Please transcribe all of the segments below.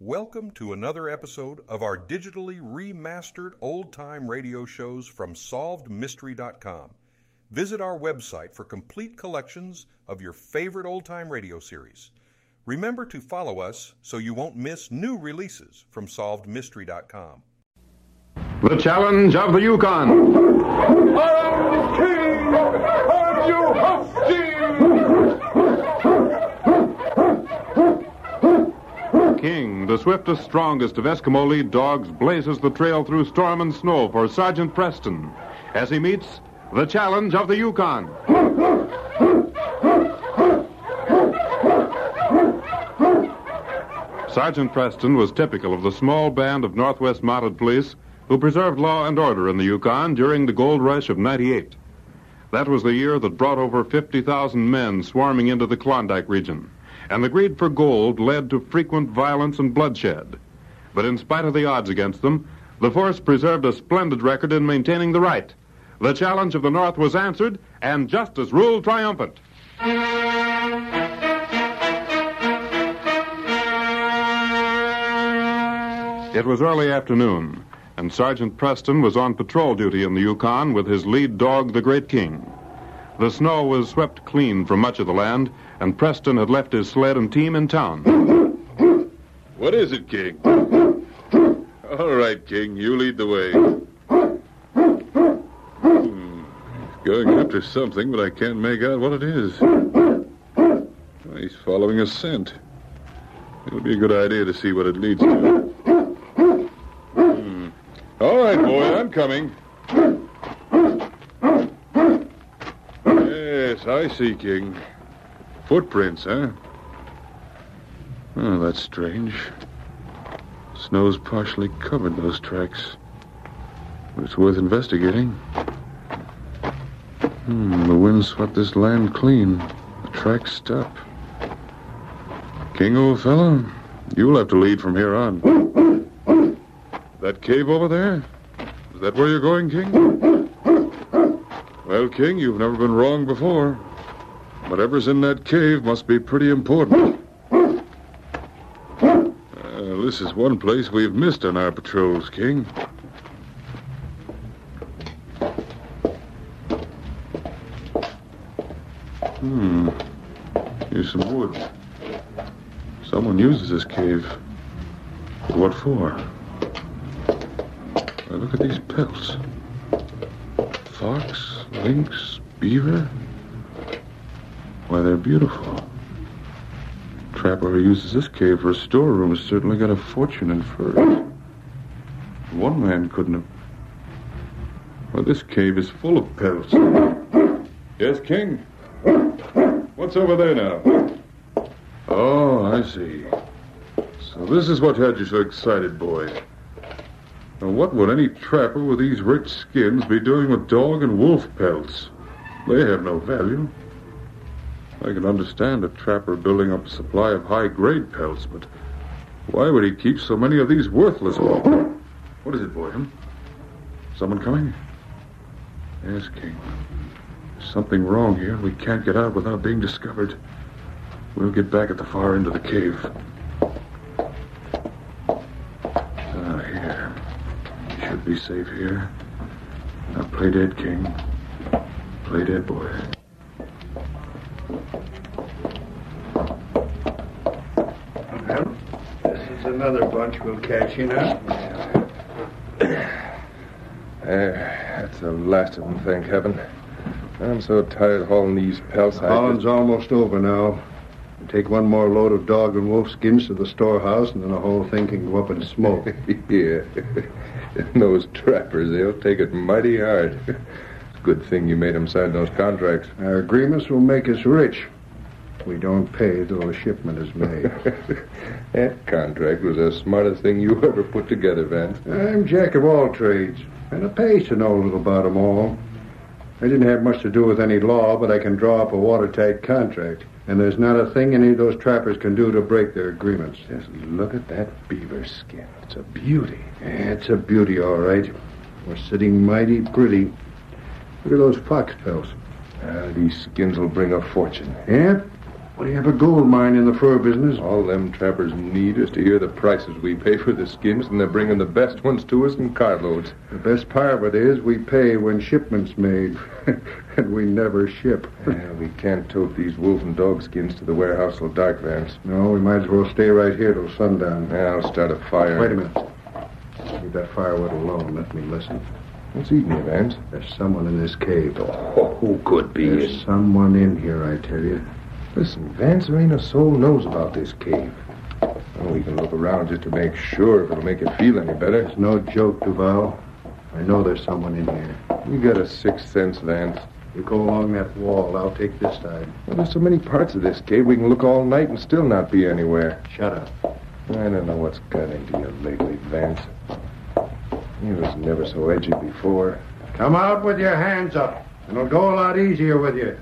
Welcome to another episode of our digitally remastered old time radio shows from SolvedMystery.com. Visit our website for complete collections of your favorite old time radio series. Remember to follow us so you won't miss new releases from SolvedMystery.com. The challenge of the Yukon. I'm the king of you King, the swiftest, strongest of Eskimo lead dogs, blazes the trail through storm and snow for Sergeant Preston as he meets the challenge of the Yukon. Sergeant Preston was typical of the small band of Northwest Mounted Police who preserved law and order in the Yukon during the gold rush of 98. That was the year that brought over 50,000 men swarming into the Klondike region, and the greed for gold led to frequent violence and bloodshed. But in spite of the odds against them, the force preserved a splendid record in maintaining the right. The challenge of the North was answered, and justice ruled triumphant. It was early afternoon, and Sergeant Preston was on patrol duty in the Yukon with his lead dog, the Great King. The snow was swept clean from much of the land, and Preston had left his sled and team in town. What is it, King? All right, King, you lead the way. Hmm, Going after something, but I can't make out what it is. He's following a scent. It'll be a good idea to see what it leads to. Hmm. All right, boy, I'm coming. Yes, I see, King. Footprints, huh? Oh, that's strange. Snow's partially covered those tracks. But it's worth investigating. Hmm, the wind swept this land clean. The tracks stop. King, old fellow, you'll have to lead from here on. That cave over there? Is that where you're going, King? Well, King, you've never been wrong before. Whatever's in that cave must be pretty important. Uh, this is one place we've missed on our patrols, King. Hmm. Here's some wood. Someone uses this cave. But what for? Why, look at these pelts. Fox, lynx, beaver. Why, they're beautiful. Trapper who uses this cave for a storeroom has certainly got a fortune in furs. One man couldn't have. Well, this cave is full of pelts. Yes, King? What's over there now? Oh, I see. So this is what had you so excited, boy. Now, what would any trapper with these rich skins be doing with dog and wolf pelts? They have no value. I can understand a trapper building up a supply of high-grade pelts, but why would he keep so many of these worthless ones? What is it, Boyden? Someone coming? Yes, King. There's something wrong here. We can't get out without being discovered. We'll get back at the far end of the cave. Ah, here. Should be safe here. Now play dead, King. Play dead, boy. Well, this is another bunch we'll catch you know. There, that's the last of them, thank heaven. I'm so tired hauling these pelts. I Hauling's almost over now. Take one more load of dog and wolf skins to the storehouse, and then the whole thing can go up in smoke. yeah. those trappers, they'll take it mighty hard. Good thing you made them sign those contracts. Our agreements will make us rich. We don't pay till a shipment is made. that contract was the smartest thing you ever put together, Vance. I'm jack of all trades, and it pays to know a little about 'em all. I didn't have much to do with any law, but I can draw up a watertight contract. And there's not a thing any of those trappers can do to break their agreements. Just look at that beaver skin. It's a beauty. Yeah, it's a beauty, all right. We're sitting mighty pretty. Look at those fox pelts. Ah, these skins will bring a fortune. Yeah? We have a gold mine in the fur business. All them trappers need is to hear the prices we pay for the skins, and they're bringing the best ones to us in carloads. The best part of it is we pay when shipment's made, and we never ship. Yeah, we can't tote these wolf and dog skins to the warehouse till dark, Vance. No, we might as well stay right here till sundown. Yeah, I'll start a fire. Wait a minute. Leave that firewood alone. Let me listen. What's eating you, Vance? There's someone in this cave. Oh, who could be? There's someone in here, I tell you. Listen, Vance, there ain't a soul knows about this cave. Well, we can look around just to make sure if it'll make you feel any better. It's no joke, Duval. I know there's someone in here. You got a sixth sense, Vance. You go along that wall. I'll take this side. Well, there's so many parts of this cave we can look all night and still not be anywhere. Shut up. I don't know what's got into you lately, Vance. You was never so edgy before. Come out with your hands up. It'll go a lot easier with you.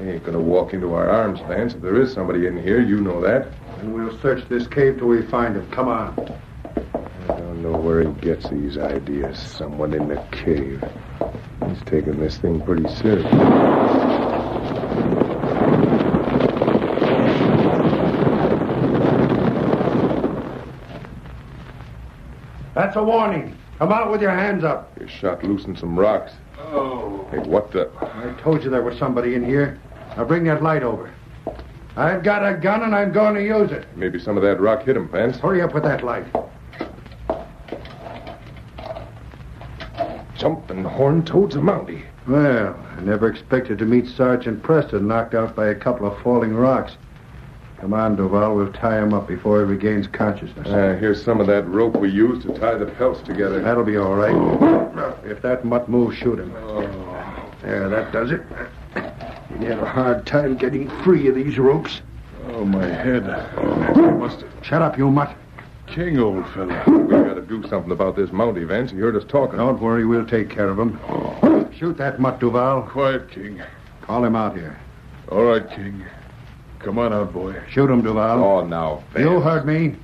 I ain't gonna walk into our arms, Vance. If there is somebody in here, you know that. And we'll search this cave till we find him. Come on. I don't know where he gets these ideas. Someone in the cave. He's taking this thing pretty serious. That's a warning. Come out with your hands up. You shot loose in some rocks. Oh. Hey, what the? I told you there was somebody in here. Now bring that light over. I've got a gun and I'm going to use it. Maybe some of that rock hit him, Vance. Hurry up with that light. Jumping horn toads a mountie. Well, I never expected to meet Sergeant Preston knocked out by a couple of falling rocks. Come on, Duval. We'll tie him up before he regains consciousness. Uh, here's some of that rope we used to tie the pelts together. That'll be all right. If that mutt moves, shoot him. There, that does it. You'd have a hard time getting free of these ropes. Oh, my head. Must have... Shut up, you mutt. King, old fella. We've gotta do something about this mountie, Vance. You heard us talking. Don't worry, we'll take care of him. Oh. Shoot that mutt, Duval. Quiet, King. Call him out here. All right, King. Come on out, boy. Shoot him, Duval. Oh, now, Vance. You heard me.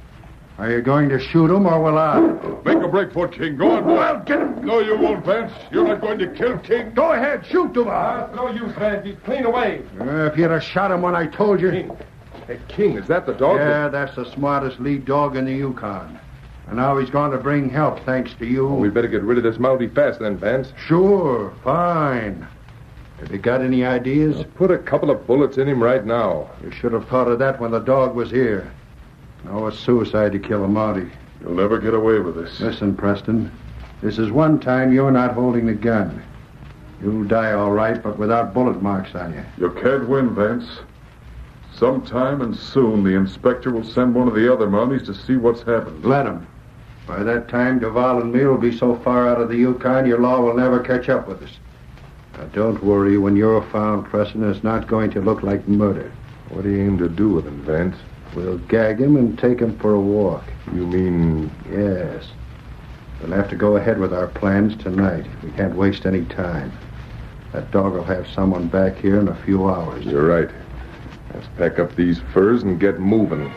Are you going to shoot him or will I? Make a break for it, King. Go on, boy. Well, get him. No, you won't, Vance. You're not going to kill King. Go ahead, shoot Duval. no use, Vance. He's clean away. Uh, if you'd have shot him when I told you. King. Hey, King, is that the dog? Yeah, that's the smartest lead dog in the Yukon. And now he's going to bring help, thanks to you. We better get rid of this mountie fast then, Vance. Sure, fine. Have you got any ideas? Put a couple of bullets in him right now. You should have thought of that when the dog was here. Oh, no, it's suicide to kill a Mountie. You'll never get away with this. Listen, Preston. This is one time you're not holding the gun. You'll die all right, but without bullet marks on you. You can't win, Vance. Sometime and soon the inspector will send one of the other Mounties to see what's happened. Let him. By that time, Duval and me will be so far out of the Yukon, your law will never catch up with us. Now, don't worry. When you're found, Preston, it's not going to look like murder. What do you aim to do with him, Vance? We'll gag him and take him for a walk. You mean Yes. We'll have to go ahead with our plans tonight. We can't waste any time. That dog will have someone back here in a few hours. you're right? Let's pack up these furs and get moving.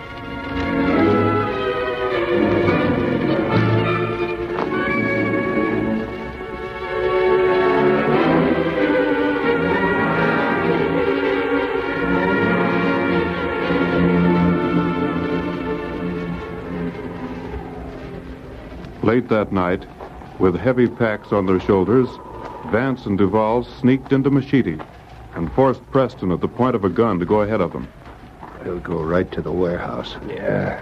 Late that night, with heavy packs on their shoulders, Vance and Duval sneaked into Machete and forced Preston at the point of a gun to go ahead of them. We'll go right to the warehouse. Yeah.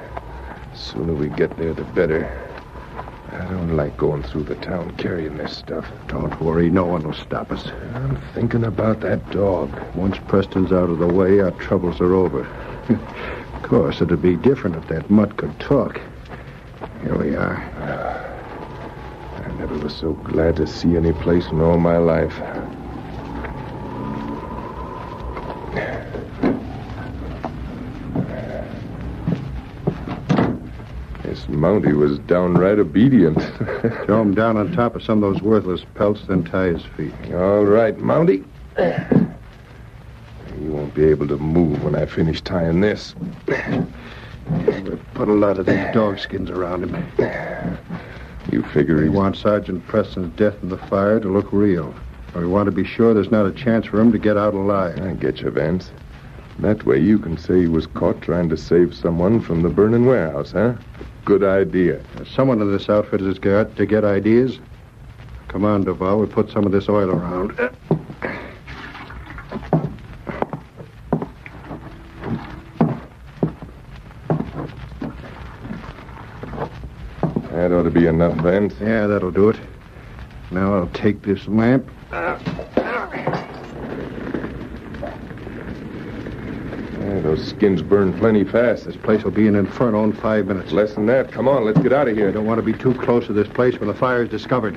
The sooner we get there, the better. I don't like going through the town carrying this stuff. Don't worry, no one will stop us. I'm thinking about that dog. Once Preston's out of the way, our troubles are over. of course, it'd be different if that mutt could talk. Here we are. Ah. I never was so glad to see any place in all my life. This Mountie was downright obedient. Throw him down on top of some of those worthless pelts, then tie his feet. all right, Mountie. You won't be able to move when I finish tying this. We'll put a lot of these dog skins around him. You figure We he's want Sergeant Preston's death in the fire to look real. We want to be sure there's not a chance for him to get out alive. I get you, Vance. That way you can say he was caught trying to save someone from the burning warehouse, huh? Good idea. Someone in this outfit has got to get ideas. Come on, Duval. We'll put some of this oil around. That ought to be enough, Vance. Yeah, that'll do it. Now I'll take this lamp. Yeah, those skins burn plenty fast. This place will be an inferno in five minutes. Less than that. Come on, let's get out of here. I here. don't want to be too close to this place when the fire is discovered.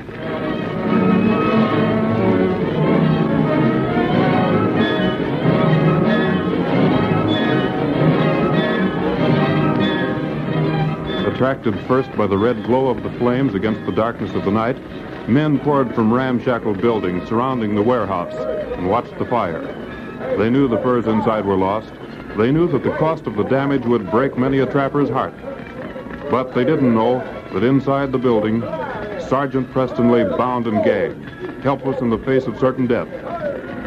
Attracted first by the red glow of the flames against the darkness of the night, men poured from ramshackle buildings surrounding the warehouse and watched the fire. They knew the furs inside were lost. They knew that the cost of the damage would break many a trapper's heart. But they didn't know that inside the building, Sergeant Preston lay bound and gagged, helpless in the face of certain death.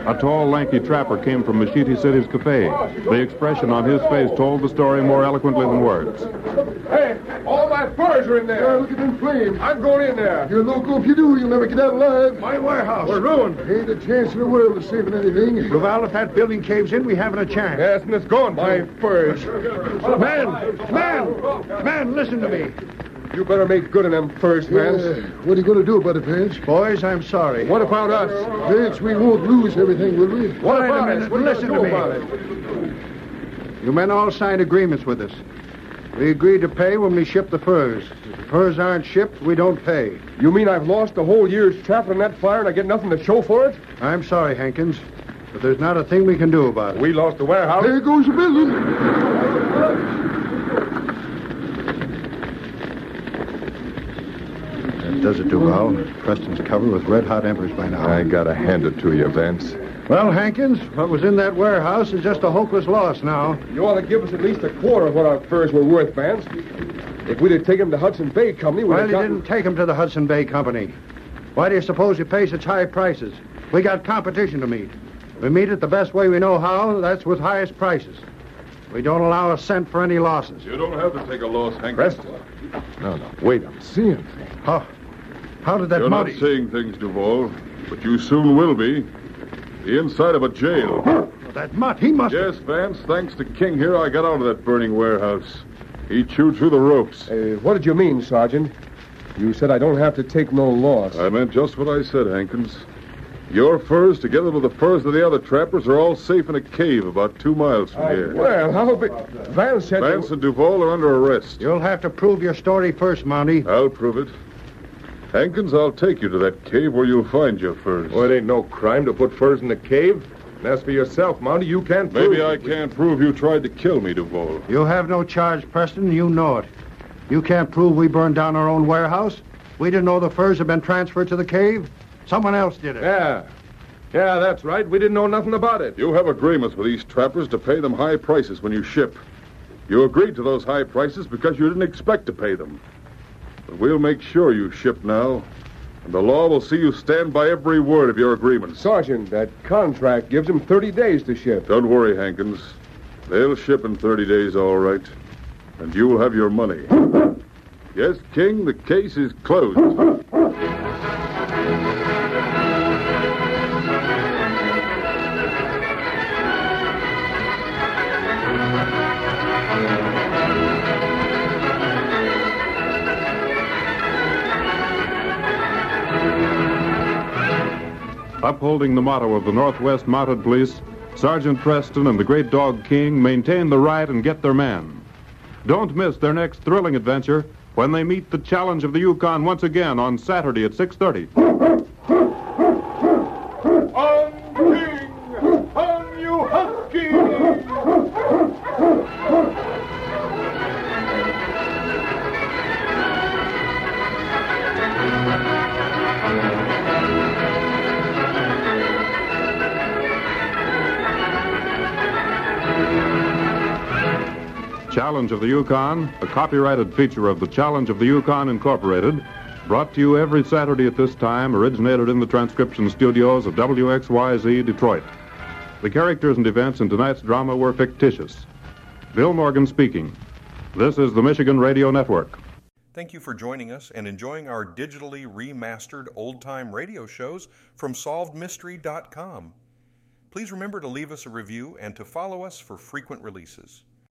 A tall, lanky trapper came from Machete City's cafe. The expression on his face told the story more eloquently than words. Hey, all my furs are in there. look at them flames. I'm going in there. You're local if you do. You'll never get out alive. My warehouse. We're ruined. Ain't a chance in the world of saving anything. Duval, if that building caves in, we haven't a chance. Yes, and it's going. My furs. Man, man, man, listen to me. You better make good on them furs, Vance. Uh, what are you going to do about it, Vance? Boys, I'm sorry. What about us? Vance, we won't lose everything, will we? What Wait a about minute, us? What are you listen gonna me. about it? You men all signed agreements with us. We agreed to pay when we ship the furs. If the furs aren't shipped, we don't pay. You mean I've lost a whole year's traffic in that fire and I get nothing to show for it? I'm sorry, Hankins, but there's not a thing we can do about it. We lost the warehouse. There goes the building. That does it, Duval. Preston's covered with red-hot embers by now. I gotta hand it to you, Vance. Well, Hankins, what was in that warehouse is just a hopeless loss now. You ought to give us at least a quarter of what our furs were worth, Vance. If we'd have taken them to Hudson Bay Company, we'd Well, have you gotten... didn't take them to the Hudson Bay Company. Why do you suppose you pay such high prices? We got competition to meet. We meet it the best way we know how, that's with highest prices. We don't allow a cent for any losses. You don't have to take a loss, Hank. Preston. No, no, wait, I'm seeing things. How, how did that You're Mountie... not seeing things, Duval, but you soon will be. The inside of a jail. That mutt, he must... Yes, Vance, thanks to King here, I got out of that burning warehouse. He chewed through the ropes. Uh, what did you mean, Sergeant? You said I don't have to take no loss. I meant just what I said, Hankins. Your furs, together with the furs of the other trappers, are all safe in a cave about two miles from here. Well, how big... Vance said... Vance and Duval are under arrest. You'll have to prove your story first, Mountie. I'll prove it. Hankins, I'll take you to that cave where you'll find your furs. Well, it ain't no crime to put furs in the cave. And as for yourself, Mountie, you can't prove... Maybe I can't prove you tried to kill me, Duval. You have no charge, Preston, and you know it. You can't prove we burned down our own warehouse. We didn't know the furs had been transferred to the cave. Someone else did it. Yeah. Yeah, that's right. We didn't know nothing about it. You have agreements with these trappers to pay them high prices when you ship. You agreed to those high prices because you didn't expect to pay them. But we'll make sure you ship now, and the law will see you stand by every word of your agreement. Sergeant, that contract gives him 30 days to ship. Don't worry, Hankins. They'll ship in 30 days, all right. And you'll have your money. Yes, King, the case is closed. Upholding the motto of the Northwest Mounted Police, Sergeant Preston and the great dog King maintain the right and get their man. Don't miss their next thrilling adventure when they meet the challenge of the Yukon once again on Saturday at 6:30. Challenge of the Yukon, a copyrighted feature of the Challenge of the Yukon Incorporated, brought to you every Saturday at this time, originated in the transcription studios of WXYZ Detroit. The characters and events in tonight's drama were fictitious. Bill Morgan speaking. This is the Michigan Radio Network. Thank you for joining us and enjoying our digitally remastered old time radio shows from SolvedMystery.com. Please remember to leave us a review and to follow us for frequent releases.